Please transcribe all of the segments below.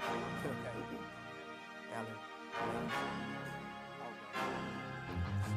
Phil K. Allen.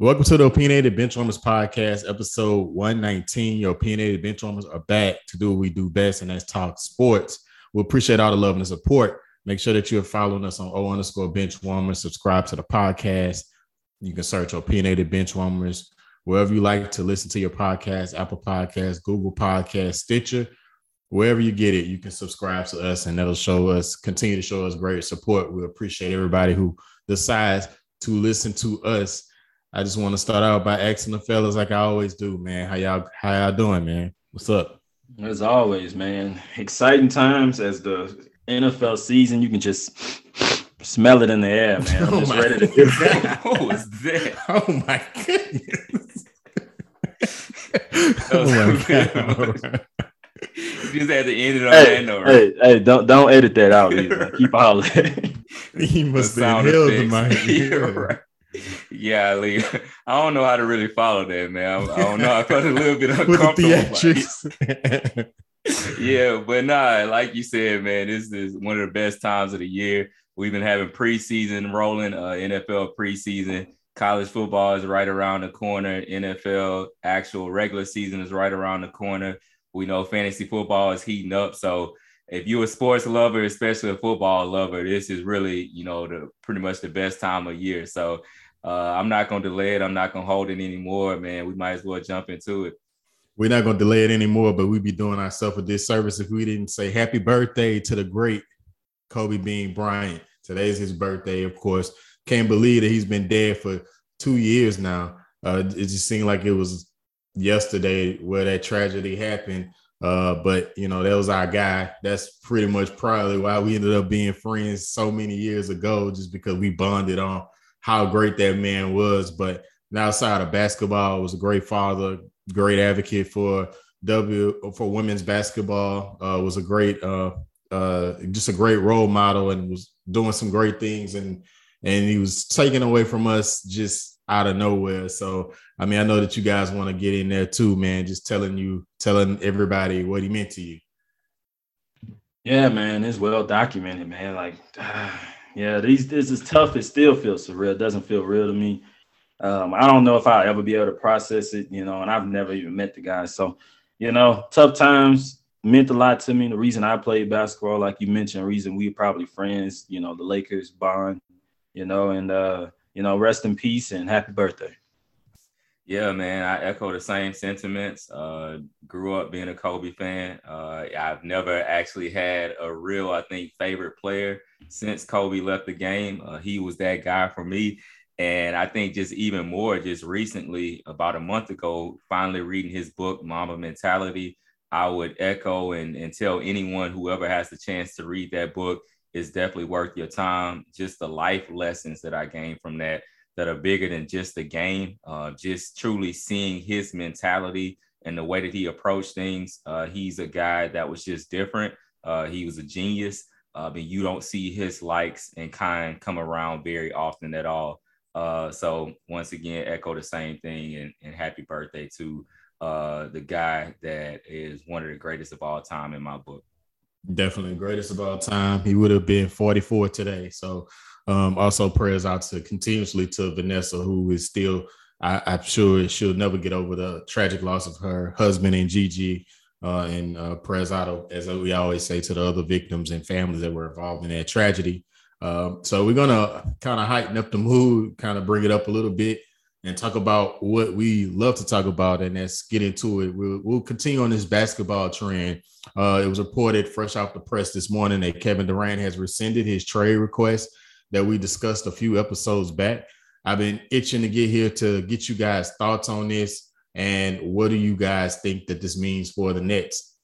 Welcome to the Opinionated Benchwarmers Podcast, episode 119. Your opinionated benchwarmers are back to do what we do best, and that's talk sports. We appreciate all the love and the support. Make sure that you're following us on O underscore benchwarmers. Subscribe to the podcast. You can search Opinionated Benchwarmers wherever you like to listen to your podcast, Apple Podcasts, Google Podcasts, Stitcher, wherever you get it, you can subscribe to us and that'll show us, continue to show us great support. We appreciate everybody who decides to listen to us I just want to start out by asking the fellas, like I always do, man. How y'all how y'all doing, man? What's up? As always, man. Exciting times as the NFL season. You can just smell it in the air, man. I'm oh just ready to do that. what was that? Oh my goodness. oh my god. you just had to end it on hey, that note. Hey, hey, don't don't edit that out. Either. Keep all that. He must have held the mic. Yeah, right yeah, Lee. I don't know how to really follow that, man. I, I don't know. I felt a little bit uncomfortable. the yeah, but nah, like you said, man, this is one of the best times of the year. We've been having preseason rolling, uh, NFL preseason. College football is right around the corner. NFL actual regular season is right around the corner. We know fantasy football is heating up. So if you're a sports lover, especially a football lover, this is really, you know, the pretty much the best time of year. So uh, I'm not gonna delay it. I'm not gonna hold it anymore, man. We might as well jump into it. We're not gonna delay it anymore, but we'd be doing ourselves a disservice if we didn't say happy birthday to the great Kobe Bean Bryant. Today's his birthday, of course. Can't believe that he's been dead for two years now. Uh, it just seemed like it was yesterday where that tragedy happened. Uh, but you know, that was our guy. That's pretty much probably why we ended up being friends so many years ago, just because we bonded on how great that man was. But outside of basketball, was a great father, great advocate for W for women's basketball. Uh, was a great, uh, uh, just a great role model, and was doing some great things. And and he was taken away from us just out of nowhere. So I mean, I know that you guys want to get in there too, man. Just telling you, telling everybody what he meant to you. Yeah, man, it's well documented, man. Like. yeah, these this is tough. It still feels surreal. It doesn't feel real to me. Um, I don't know if I'll ever be able to process it, you know, and I've never even met the guy. So, you know, tough times meant a lot to me. The reason I played basketball, like you mentioned, reason we probably friends, you know, the Lakers bond, you know, and uh, you know, rest in peace and happy birthday. Yeah, man, I echo the same sentiments. Uh, grew up being a Kobe fan. Uh, I've never actually had a real, I think, favorite player since Kobe left the game. Uh, he was that guy for me. And I think just even more, just recently, about a month ago, finally reading his book, Mamba Mentality, I would echo and, and tell anyone, whoever has the chance to read that book, is definitely worth your time. Just the life lessons that I gained from that that are bigger than just the game. Uh, just truly seeing his mentality and the way that he approached things. Uh, he's a guy that was just different. Uh, he was a genius, uh, but you don't see his likes and kind come around very often at all. Uh, so once again, echo the same thing and, and happy birthday to uh, the guy that is one of the greatest of all time in my book. Definitely greatest of all time. He would have been 44 today. So um, also, prayers out to continuously to Vanessa, who is still, I, am sure she'll never get over the tragic loss of her husband and Gigi. Uh, and uh, prayers out, as we always say, to the other victims and families that were involved in that tragedy. Um, so we're gonna kind of heighten up the mood, kind of bring it up a little bit, and talk about what we love to talk about, and let's get into it. We'll, we'll continue on this basketball trend. Uh, it was reported fresh off the press this morning that Kevin Durant has rescinded his trade request that we discussed a few episodes back. I've been itching to get here to get you guys' thoughts on this, and what do you guys think that this means for the Nets?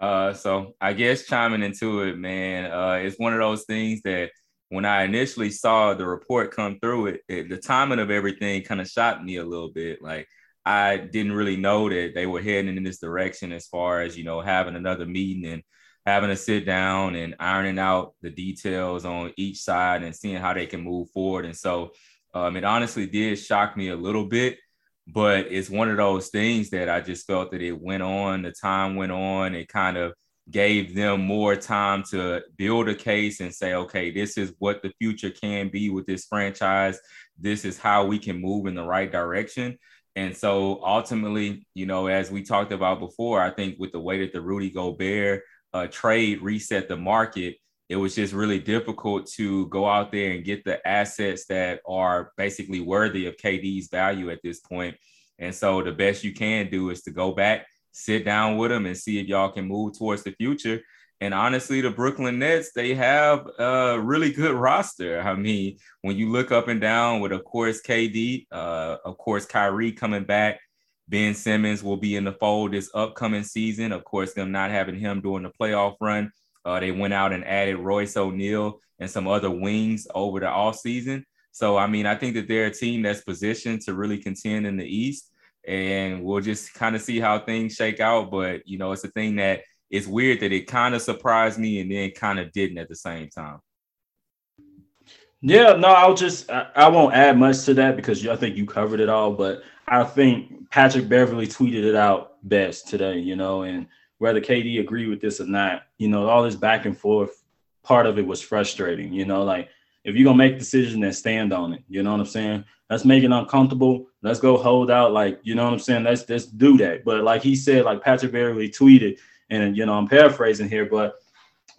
Uh, so I guess chiming into it, man, uh, it's one of those things that when I initially saw the report come through, it, it the timing of everything kind of shocked me a little bit. Like I didn't really know that they were heading in this direction as far as you know having another meeting and having to sit down and ironing out the details on each side and seeing how they can move forward. And so um, it honestly did shock me a little bit but it's one of those things that I just felt that it went on, the time went on, it kind of gave them more time to build a case and say, okay, this is what the future can be with this franchise. This is how we can move in the right direction. And so ultimately, you know, as we talked about before, I think with the way that the Rudy Gobert uh, trade reset the market, it was just really difficult to go out there and get the assets that are basically worthy of KD's value at this point. And so the best you can do is to go back, sit down with them and see if y'all can move towards the future. And honestly, the Brooklyn Nets, they have a really good roster. I mean, when you look up and down with, of course, KD, uh, of course, Kyrie coming back, Ben Simmons will be in the fold this upcoming season. Of course, them not having him during the playoff run. Uh, they went out and added Royce O'Neale and some other wings over the off season. So, I mean, I think that they're a team that's positioned to really contend in the East. And we'll just kind of see how things shake out. But, you know, it's a thing that it's weird that it kind of surprised me and then kind of didn't at the same time. Yeah, no, I'll just, I, I won't add much to that because I think you covered it all. But I think Patrick Beverley tweeted it out best today, you know, and whether KD agreed with this or not, you know, all this back and forth, part of it was frustrating. You know, like if you're gonna make decisions, then stand on it. You know what I'm saying? Let's make it uncomfortable. Let's go hold out. Like, you know what I'm saying? Let's let's do that. But like he said, like Patrick Beverley tweeted, and you know, I'm paraphrasing here, but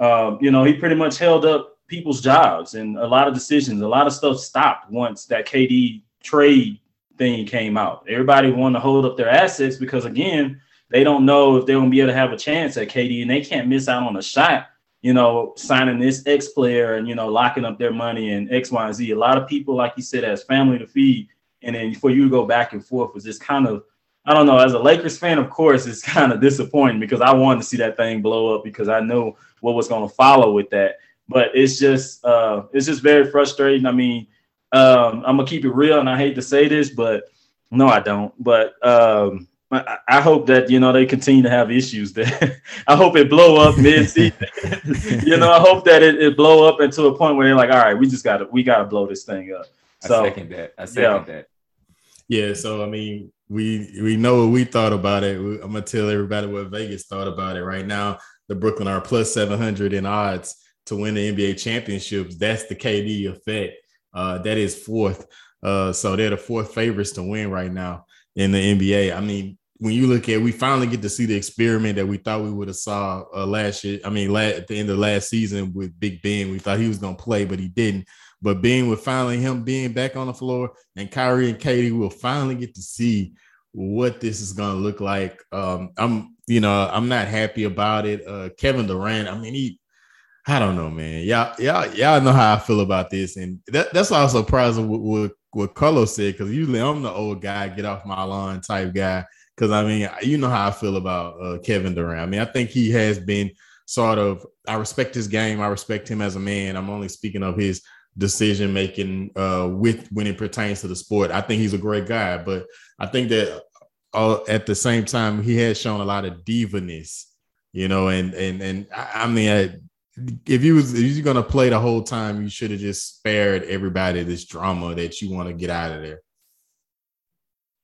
um, you know, he pretty much held up people's jobs and a lot of decisions, a lot of stuff stopped once that KD trade thing came out. Everybody wanted to hold up their assets because again, they don't know if they're gonna be able to have a chance at KD, and they can't miss out on a shot. You know, signing this X player and you know locking up their money and X, Y, and Z. A lot of people, like you said, as family to feed, and then for you to go back and forth was just kind of, I don't know. As a Lakers fan, of course, it's kind of disappointing because I wanted to see that thing blow up because I know what was going to follow with that. But it's just, uh, it's just very frustrating. I mean, um, I'm gonna keep it real, and I hate to say this, but no, I don't. But um, I hope that you know they continue to have issues there. I hope it blow up mid season. you know, I hope that it, it blow up into a point where they're like, all right, we just gotta we gotta blow this thing up. So, I second that. I second yeah. that. Yeah. So I mean, we we know what we thought about it. I'm gonna tell everybody what Vegas thought about it. Right now, the Brooklyn are plus seven hundred in odds to win the NBA championships. That's the KD effect. Uh, that is fourth. Uh, so they're the fourth favorites to win right now in the NBA. I mean, when you look at, we finally get to see the experiment that we thought we would have saw uh, last year. I mean, last, at the end of last season with Big Ben, we thought he was going to play, but he didn't. But being with finally him being back on the floor, and Kyrie and KD will finally get to see what this is going to look like. Um, I'm, you know, I'm not happy about it. Uh, Kevin Durant, I mean, he, I don't know, man. Y'all, y'all, y'all know how I feel about this, and that, that's I'm surprised with, with what Carlos said because usually I'm the old guy, get off my lawn type guy. Because I mean, you know how I feel about uh, Kevin Durant. I mean, I think he has been sort of. I respect his game. I respect him as a man. I'm only speaking of his decision making uh, with when it pertains to the sport. I think he's a great guy, but I think that uh, at the same time he has shown a lot of divaness, you know. And and and I, I mean, I, if you was if you're gonna play the whole time, you should have just spared everybody this drama that you want to get out of there.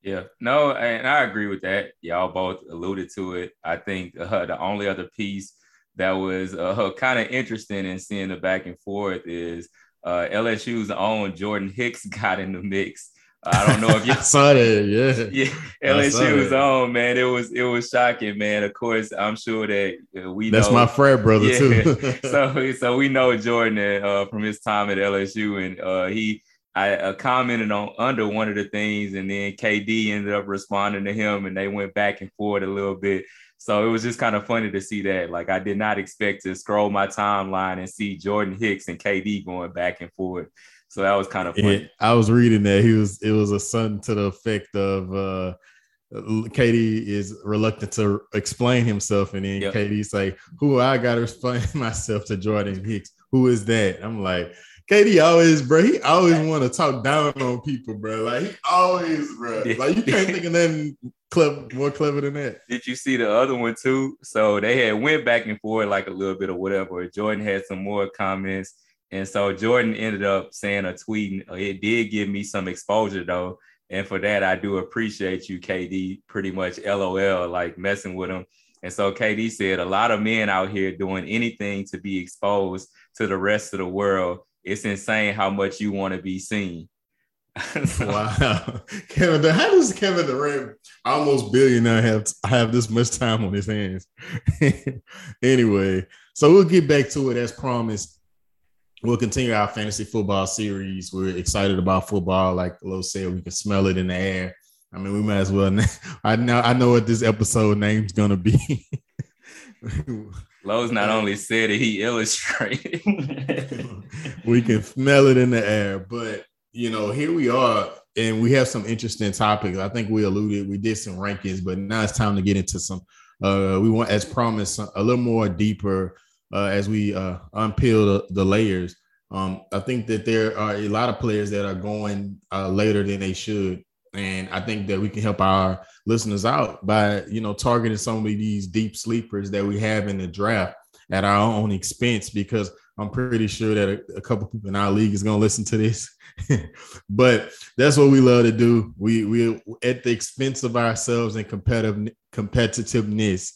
Yeah, no, and I agree with that. Y'all both alluded to it. I think uh, the only other piece that was uh, kind of interesting in seeing the back and forth is uh, LSU's own Jordan Hicks got in the mix I don't know if you saw that. Yeah, yeah. LSU was on, man. It was it was shocking, man. Of course, I'm sure that uh, we. That's know, my friend, brother, yeah. too. so so we know Jordan uh, from his time at LSU, and uh, he I uh, commented on under one of the things, and then KD ended up responding to him, and they went back and forth a little bit. So it was just kind of funny to see that. Like I did not expect to scroll my timeline and see Jordan Hicks and KD going back and forth. So that was kind of funny. I was reading that he was it was a son to the effect of uh KD is reluctant to explain himself, and then yep. KD say, "Who I got to explain myself to Jordan Hicks? Who is that?" I'm like, KD always, bro. He always want to talk down on people, bro. Like he always, bro. Like you can't think of nothing clever, more clever than that. Did you see the other one too? So they had went back and forth like a little bit or whatever. Jordan had some more comments. And so Jordan ended up saying a tweet. Uh, it did give me some exposure though. And for that, I do appreciate you, KD. Pretty much LOL, like messing with him. And so KD said, a lot of men out here doing anything to be exposed to the rest of the world. It's insane how much you want to be seen. wow, Kevin, how does Kevin Durant, almost billionaire, have have this much time on his hands? anyway, so we'll get back to it as promised we'll continue our fantasy football series. We're excited about football. Like Lo said, we can smell it in the air. I mean, we might as well. I know. I know what this episode name's gonna be. Lowe's not only said it, he illustrated. we can smell it in the air, but you know, here we are, and we have some interesting topics. I think we alluded, we did some rankings, but now it's time to get into some. Uh, we want, as promised, a little more deeper uh, as we uh, unpeel the, the layers. Um, I think that there are a lot of players that are going uh, later than they should, and I think that we can help our listeners out by you know targeting some of these deep sleepers that we have in the draft at our own expense because I'm pretty sure that a, a couple people in our league is going to listen to this. but that's what we love to do. We we at the expense of ourselves and competitive competitiveness,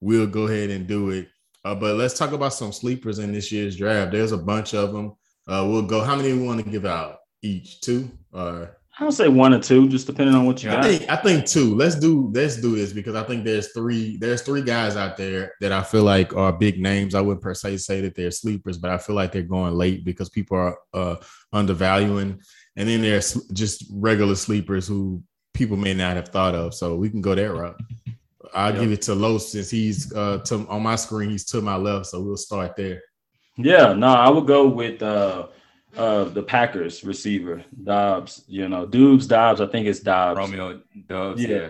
we'll go ahead and do it uh, but let's talk about some sleepers in this year's draft. There's a bunch of them. Uh, we'll go. How many we want to give out? Each two or I would say one or two, just depending on what you I got. Think, I think two. Let's do let's do this because I think there's three there's three guys out there that I feel like are big names. I wouldn't per se say that they're sleepers, but I feel like they're going late because people are uh, undervaluing. And then there's just regular sleepers who people may not have thought of. So we can go that route. I'll yep. give it to Los since he's uh, to, on my screen. He's to my left, so we'll start there. Yeah, no, I would go with uh, uh, the Packers receiver Dobbs. You know, Dubes Dobbs. I think it's Dobbs. Romeo Doubs. Yeah,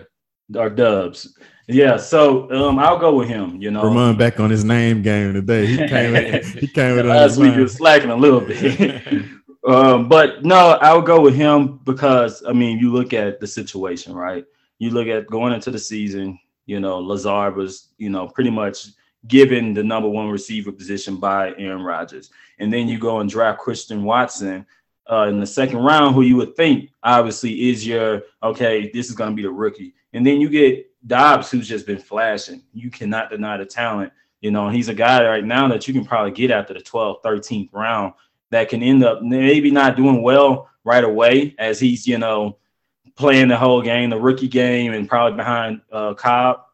yeah. or Dubs. Yeah, so um, I'll go with him. You know, Ramon back on his name game today. He came. in, he came with last week. He was slacking a little bit. um, but no, I'll go with him because I mean, you look at the situation, right? You look at going into the season. You know, Lazard was, you know, pretty much given the number one receiver position by Aaron Rodgers. And then you go and draft Christian Watson uh, in the second round, who you would think obviously is your, okay, this is going to be the rookie. And then you get Dobbs, who's just been flashing. You cannot deny the talent. You know, he's a guy right now that you can probably get after the 12th, 13th round that can end up maybe not doing well right away as he's, you know, playing the whole game, the rookie game, and probably behind uh, Cobb.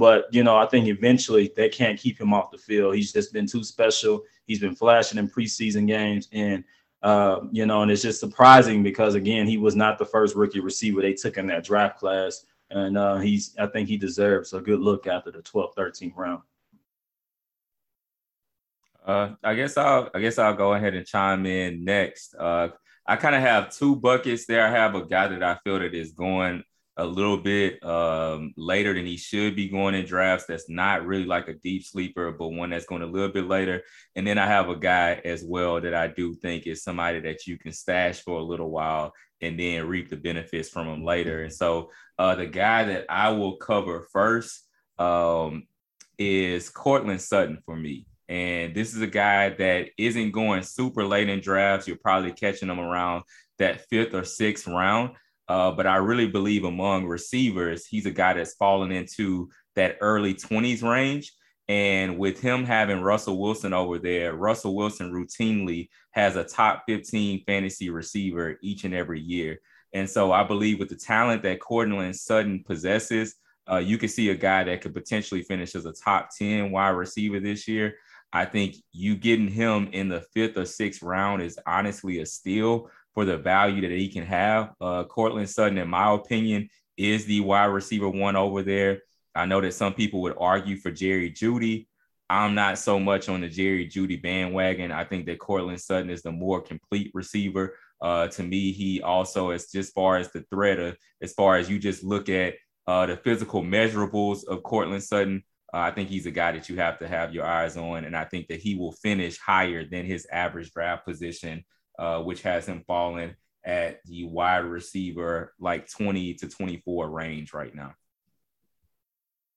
But you know, I think eventually they can't keep him off the field. He's just been too special. He's been flashing in preseason games, and uh, you know, and it's just surprising because again, he was not the first rookie receiver they took in that draft class, and uh, he's I think he deserves a good look after the 12th, 13th round. Uh, I guess I'll I guess I'll go ahead and chime in next. Uh, I kind of have two buckets there. I have a guy that I feel that is going a little bit um, later than he should be going in drafts. That's not really like a deep sleeper, but one that's going a little bit later. And then I have a guy as well that I do think is somebody that you can stash for a little while and then reap the benefits from him later. And so uh, the guy that I will cover first um, is Courtland Sutton for me. And this is a guy that isn't going super late in drafts. You're probably catching him around that fifth or sixth round. Uh, but I really believe among receivers, he's a guy that's fallen into that early 20s range. And with him having Russell Wilson over there, Russell Wilson routinely has a top 15 fantasy receiver each and every year. And so I believe with the talent that Courtland Sutton possesses, uh, you can see a guy that could potentially finish as a top 10 wide receiver this year. I think you getting him in the fifth or sixth round is honestly a steal for the value that he can have. Uh, Courtland Sutton, in my opinion, is the wide receiver one over there. I know that some people would argue for Jerry Jeudy. I'm not so much on the Jerry Jeudy bandwagon. I think that Courtland Sutton is the more complete receiver. Uh, to me, he also is just far as the threat of, as far as you just look at uh, the physical measurables of Courtland Sutton. Uh, I think he's a guy that you have to have your eyes on, and I think that he will finish higher than his average draft position, uh, which has him falling at the wide receiver like 20 to 24 range right now.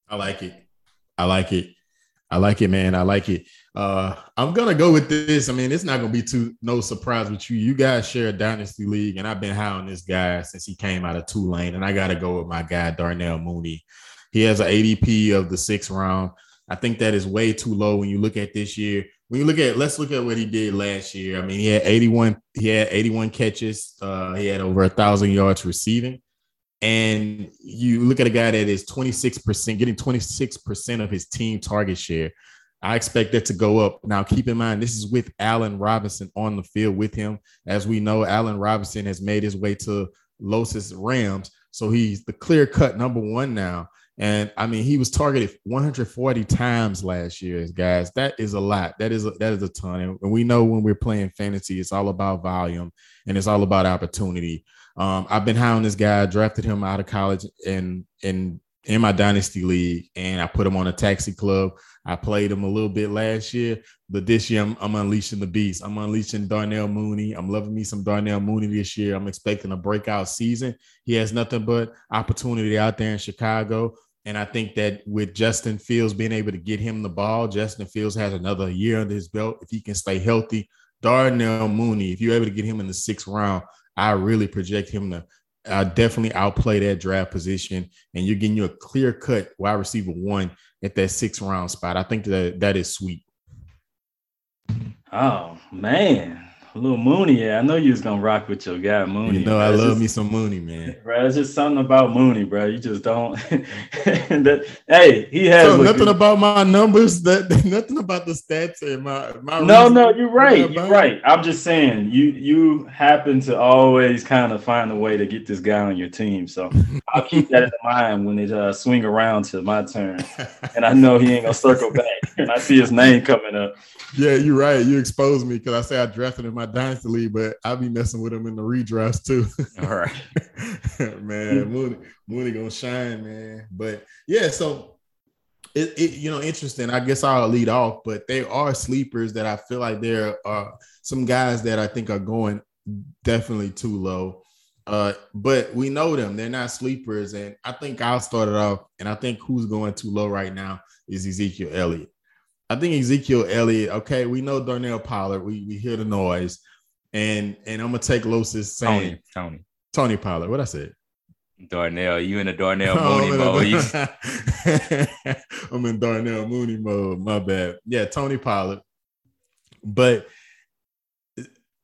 I like it. I like it. I like it, man. I like it. Uh, I'm gonna go with this. I mean, it's not gonna be too no surprise with you. You guys share a dynasty league, and I've been high on this guy since he came out of Tulane, and I gotta go with my guy Darnell Mooney. He has an ADP of the sixth round. I think that is way too low when you look at this year. When you look at, let's look at what he did last year. I mean, he had 81, he had 81 catches. Uh, he had over a thousand yards receiving. And you look at a guy that is 26%, getting 26% of his team target share. I expect that to go up. Now, keep in mind, this is with Allen Robinson on the field with him. As we know, Allen Robinson has made his way to Los Rams. So he's the clear cut number one now. And I mean, he was targeted 140 times last year, guys. That is a lot. That is a, that is a ton. And we know when we're playing fantasy, it's all about volume and it's all about opportunity. Um, I've been high on this guy. drafted him out of college and in in my dynasty league, and I put him on a taxi club. I played him a little bit last year, but this year I'm, I'm unleashing the beast. I'm unleashing Darnell Mooney. I'm loving me some Darnell Mooney this year. I'm expecting a breakout season. He has nothing but opportunity out there in Chicago. And I think that with Justin Fields being able to get him the ball, Justin Fields has another year under his belt. If he can stay healthy, Darnell Mooney, if you're able to get him in the sixth round, I really project him to uh, definitely outplay that draft position. And you're getting you a clear cut wide receiver one at that sixth round spot. I think that that is sweet. Oh man, a little Mooney, yeah. I know you was gonna rock with your guy Mooney. You know, I love just, me some Mooney, man. Bro, it's just something about Mooney, bro. You just don't. that, hey, he has so nothing about my numbers. That nothing about the stats and my my. No, no, you're right. You're right. I'm just saying you you happen to always kind of find a way to get this guy on your team. So I'll keep that in mind when it uh, swing around to my turn, and I know he ain't gonna circle back, and I see his name coming up. Yeah, you're right. You exposed me because I say I drafted him my dynasty but I'll be messing with him in the redrafts too. All right, man. Mooney, Mooney gonna shine, man. But yeah, so it, it, you know interesting. I guess I'll lead off, but they are sleepers that I feel like there are some guys that I think are going definitely too low. Uh, but we know them; they're not sleepers, and I think I'll start it off. And I think who's going too low right now is Ezekiel Elliott. I think Ezekiel Elliott. Okay, we know Darnell Pollard. We we hear the noise, and and I'm gonna take Los's saying Tony Tony Tony Pollard. What I said. Darnell, you in the Darnell oh, Mooney mode. I'm in Darnell Mooney mode. My bad. Yeah, Tony Pollard. But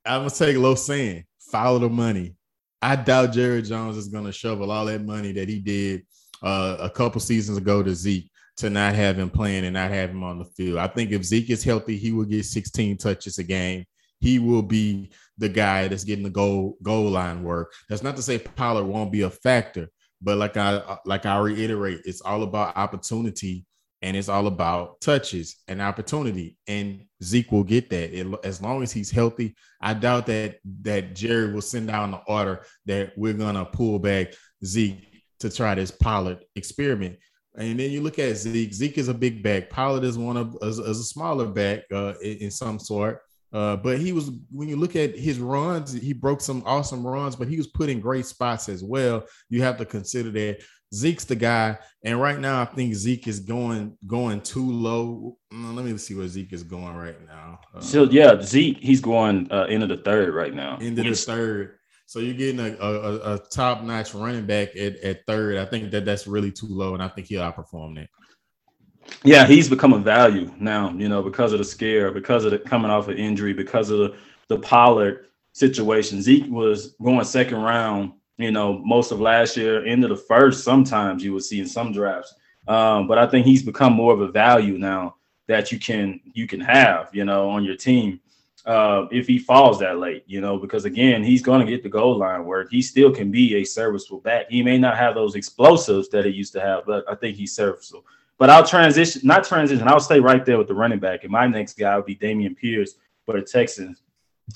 I'm gonna take low saying follow the money. I doubt Jerry Jones is gonna shovel all that money that he did uh, a couple seasons ago to Zeke to not have him playing and not have him on the field. I think if Zeke is healthy, he will get 16 touches a game. He will be the guy that's getting the goal goal line work. That's not to say Pollard won't be a factor, but like I like I reiterate, it's all about opportunity and it's all about touches and opportunity. And Zeke will get that it, as long as he's healthy. I doubt that that Jerry will send down the order that we're gonna pull back Zeke to try this Pollard experiment. And then you look at Zeke. Zeke is a big back. Pollard is one of as, a smaller back uh, in, in, some sort. Uh, but he was when you look at his runs, he broke some awesome runs, but he was put in great spots as well. You have to consider that Zeke's the guy. And right now, I think Zeke is going going too low. Mm, let me see where Zeke is going right now. Uh, so yeah, Zeke, he's going uh, into the third right now. Into the third. So you're getting a, a, a top notch running back at, at third. I think that that's really too low, and I think he'll outperform that. Yeah, he's become a value now, you know, because of the scare, because of the coming off of injury, because of the, the Pollard situation. Zeke was going second round you know, most of last year, into the first, sometimes you would see in some drafts. Um, but I think he's become more of a value now that you can you can have, you know, on your team uh, if he falls that late, you know, because again, he's going to get the goal line work. He still can be a serviceable back. He may not have those explosives that he used to have, but I think he's serviceable. But I'll transition, not transition. I'll stay right there with the running back. And my next guy would be Dameon Pierce for the Texans.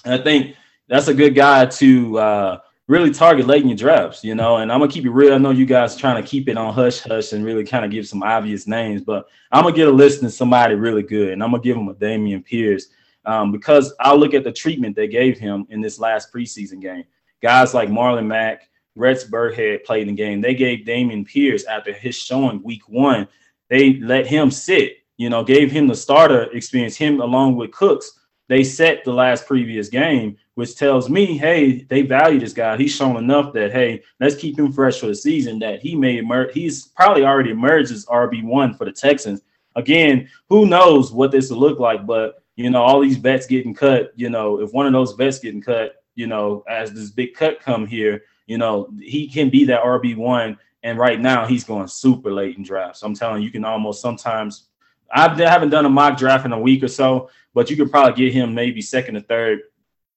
And I think that's a good guy to uh, really target late in your drafts, you know. And I'm gonna keep it real. I know you guys trying to keep it on hush hush and really kind of give some obvious names, but I'm gonna get a list of somebody really good, and I'm gonna give him a Dameon Pierce um, because I'll look at the treatment they gave him in this last preseason game. Guys like Marlon Mack, Rex Burkhead played in the game. They gave Dameon Pierce after his showing week one. They let him sit, you know, gave him the starter experience, him along with Cooks. They set the last previous game, which tells me, hey, they value this guy. He's shown enough that, hey, let's keep him fresh for the season. That he may emerge. He's probably already emerged as RB1 for the Texans. Again, who knows what this will look like, but you know, all these vets getting cut, you know, if one of those vets getting cut, you know, as this big cut come here, you know, he can be that RB1. And right now he's going super late in drafts. I'm telling you, you can almost sometimes I haven't done a mock draft in a week or so, but you could probably get him maybe second or third,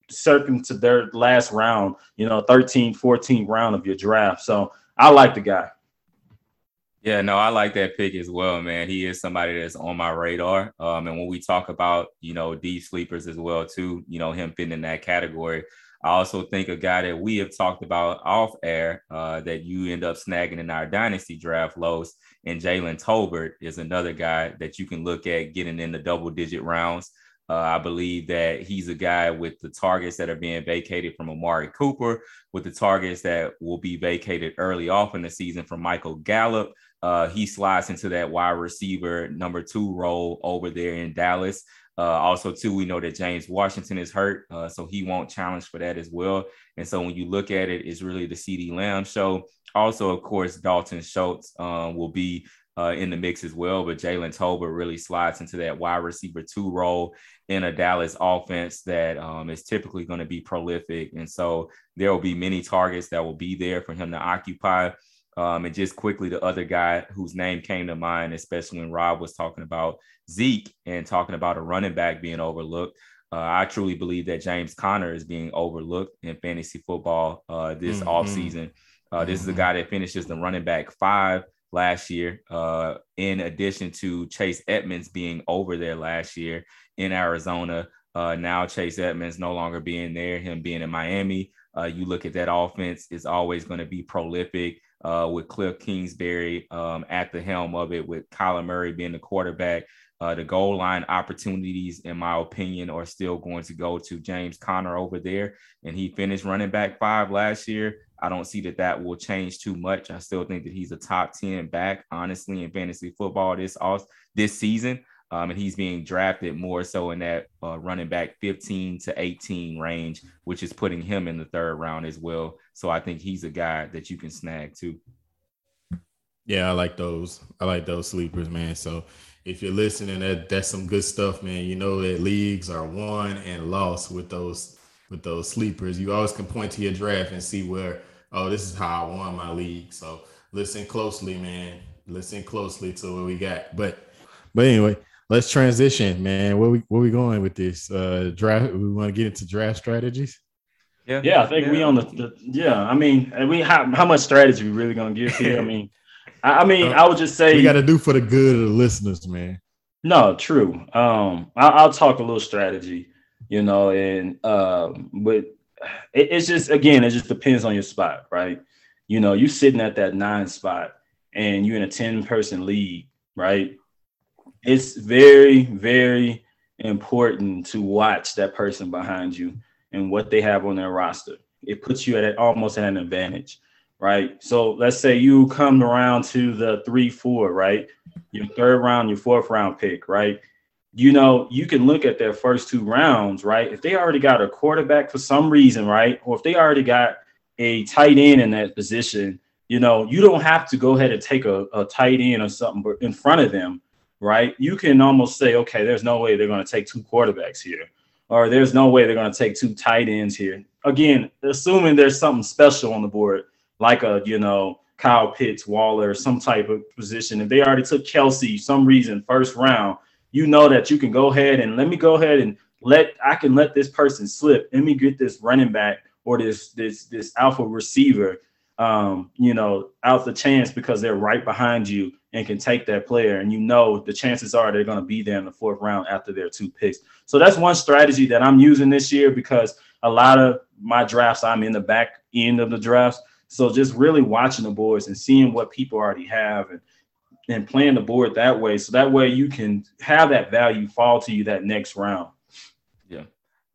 second to third last round, you know, 13, 14 round of your draft. So I like the guy. Yeah, no, I like that pick as well, man. He is somebody that's on my radar. Um, and when we talk about, you know, deep sleepers as well, too, you know, him fitting in that category. I also think a guy that we have talked about off air uh, that you end up snagging in our dynasty draft, Los, and Jalen Tolbert is another guy that you can look at getting in the double digit rounds. Uh, I believe that he's a guy with the targets that are being vacated from Amari Cooper, with the targets that will be vacated early off in the season from Michael Gallup. Uh, he slides into that wide receiver number two role over there in Dallas. Uh, also, too, we know that James Washington is hurt, uh, so he won't challenge for that as well. And so, when you look at it, it's really the CeeDee Lamb show. Also, of course, Dalton Schultz um, will be uh, in the mix as well. But Jalen Tolbert really slides into that wide receiver two role in a Dallas offense that um, is typically going to be prolific. And so there will be many targets that will be there for him to occupy. Um, and just quickly, the other guy whose name came to mind, especially when Rob was talking about Zeke and talking about a running back being overlooked. Uh, I truly believe that James Conner is being overlooked in fantasy football uh, this mm-hmm. offseason. Uh, this mm-hmm. is a guy that finishes the running back five last year, uh, in addition to Chase Edmonds being over there last year in Arizona. Uh, now Chase Edmonds no longer being there, him being in Miami. Uh, you look at that offense, it's always going to be prolific uh, with Cliff Kingsbury um, at the helm of it, with Kyler Murray being the quarterback. Uh, the goal line opportunities, in my opinion, are still going to go to James Conner over there. And he finished running back five last year. I don't see that that will change too much. I still think that he's a top 10 back, honestly, in fantasy football this off this season. Um, and he's being drafted more so in that uh, running back 15 to 18 range, which is putting him in the third round as well. So I think he's a guy that you can snag too. Yeah, I like those. I like those sleepers, man. So if you're listening, that that's some good stuff, man. You know that leagues are won and lost with those with those sleepers. You always can point to your draft and see where, oh, this is how I won my league. So listen closely, man. Listen closely to what we got. But but anyway, let's transition, man. Where we where we going with this uh draft? We want to get into draft strategies. Yeah, yeah. I think yeah. we on the, the, yeah. I mean, we how how much strategy we really gonna give here? I mean, I, I mean, I would just say we got to do for the good of the listeners, man. No, true. Um, I, I'll talk a little strategy, you know, and uh, but it, it's just again, it just depends on your spot, right? You know, you sitting at that nine spot and you're in a 10 person league, right? It's very, very important to watch that person behind you and what they have on their roster. It puts you at almost at an advantage, right? So let's say you come around to the three, four, right? Your third round, your fourth round pick, right? You know, you can look at their first two rounds, right? If they already got a quarterback for some reason, right? Or if they already got a tight end in that position, you know, you don't have to go ahead and take a, a tight end or something in front of them right? You can almost say, okay, there's no way they're going to take two quarterbacks here, or there's no way they're going to take two tight ends here. Again, assuming there's something special on the board, like a you know Kyle Pitts, Waller, some type of position. If they already took Kelce, some reason first round, you know that you can go ahead and let me go ahead and let I can let this person slip. Let me get this running back or this this this alpha receiver, um, you know, out the chance because they're right behind you and can take that player. And you know the chances are they're going to be there in the fourth round after their two picks. So that's one strategy that I'm using this year because a lot of my drafts I'm in the back end of the drafts. So just really watching the boards and seeing what people already have and and playing the board that way. So that way you can have that value fall to you that next round.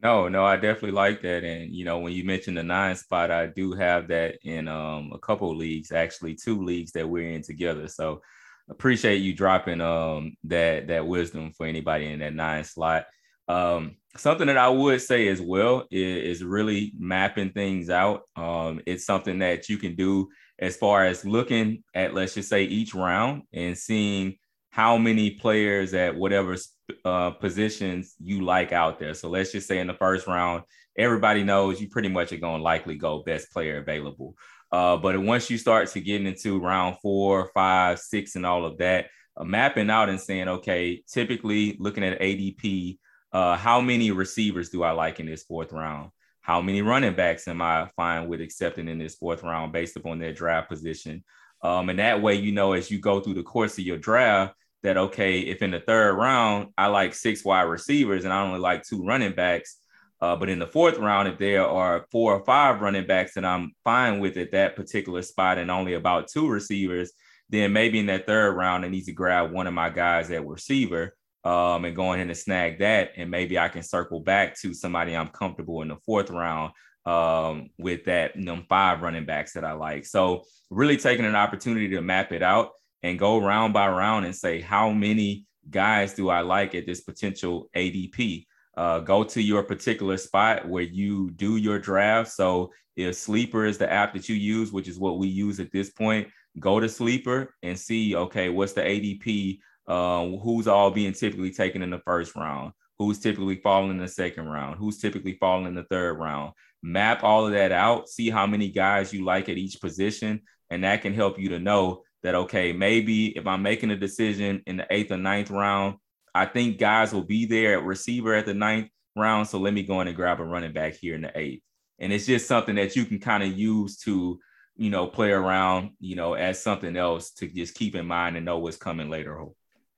No, no, I definitely like that. And you know, when you mentioned the nine spot, I do have that in um a couple leagues, actually two leagues that we're in together. So appreciate you dropping um that that wisdom for anybody in that nine slot. Um, something that I would say as well is, is really mapping things out. Um, it's something that you can do as far as looking at, let's just say, each round and seeing how many players at whatever uh, positions you like out there. So let's just say in the first round, everybody knows you pretty much are going to likely go best player available. Uh, but once you start to get into round four, five, six, and all of that, uh, mapping out and saying, okay, typically looking at ADP, uh, how many receivers do I like in this fourth round? How many running backs am I fine with accepting in this fourth round based upon their draft position? Um, and that way, you know, as you go through the course of your draft, that okay, if in the third round I like six wide receivers and I only like two running backs, uh, but in the fourth round, if there are four or five running backs that I'm fine with at that particular spot and only about two receivers, then maybe in that third round I need to grab one of my guys at receiver um, and go ahead and snag that. And maybe I can circle back to somebody I'm comfortable in the fourth round um, with that know, five running backs that I like. So really taking an opportunity to map it out and go round by round and say how many guys do I like at this potential ADP. Uh, go to your particular spot where you do your draft. So if Sleeper is the app that you use, which is what we use at this point, go to Sleeper and see okay, what's the ADP uh, who's all being typically taken in the first round, who's typically falling in the second round, who's typically falling in the third round. Map all of that out, see how many guys you like at each position, and that can help you to know that okay, maybe if I'm making a decision in the eighth or ninth round, I think guys will be there at receiver at the ninth round. So let me go in and grab a running back here in the eighth. And it's just something that you can kind of use to, you know, play around, you know, as something else to just keep in mind and know what's coming later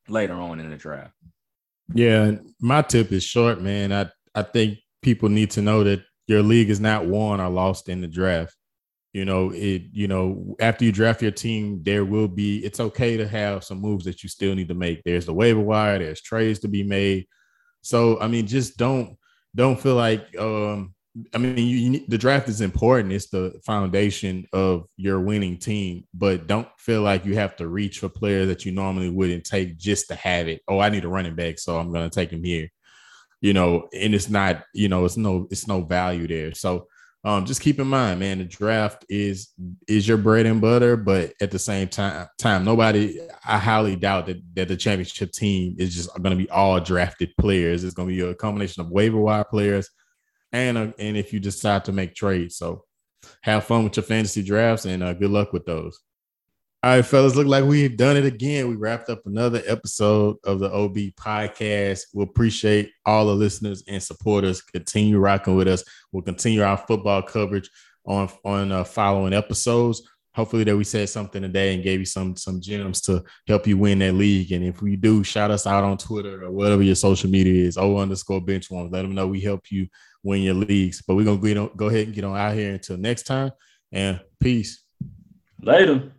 later on in the draft. Yeah, my tip is short, man. I I think people need to know that your league is not won or lost in the draft. You know, it, you know, after you draft your team, there will be it's okay to have some moves that you still need to make. There's the waiver wire, there's trades to be made. So, I mean, just don't don't feel like um I mean, you, you, the draft is important. It's the foundation of your winning team, but don't feel like you have to reach for players that you normally wouldn't take just to have it. Oh, I need a running back, so I'm going to take him here. You know, and it's not, you know, it's no, it's no value there. So, um, just keep in mind, man, the draft is is your bread and butter, but at the same time, time nobody, I highly doubt that that the championship team is just going to be all drafted players. It's going to be a combination of waiver wire players and uh, and if you decide to make trades. So have fun with your fantasy drafts and uh, good luck with those. All right, fellas, look like we've done it again. We wrapped up another episode of the OB podcast. We appreciate all the listeners and supporters. Continue rocking with us. We'll continue our football coverage on on uh, following episodes. Hopefully that we said something today and gave you some some gems to help you win that league. And if we do, shout us out on Twitter or whatever your social media is. O underscore bench one. Let them know we help you win your leagues. But we're gonna go, go ahead and get on out here until next time. And peace. Later.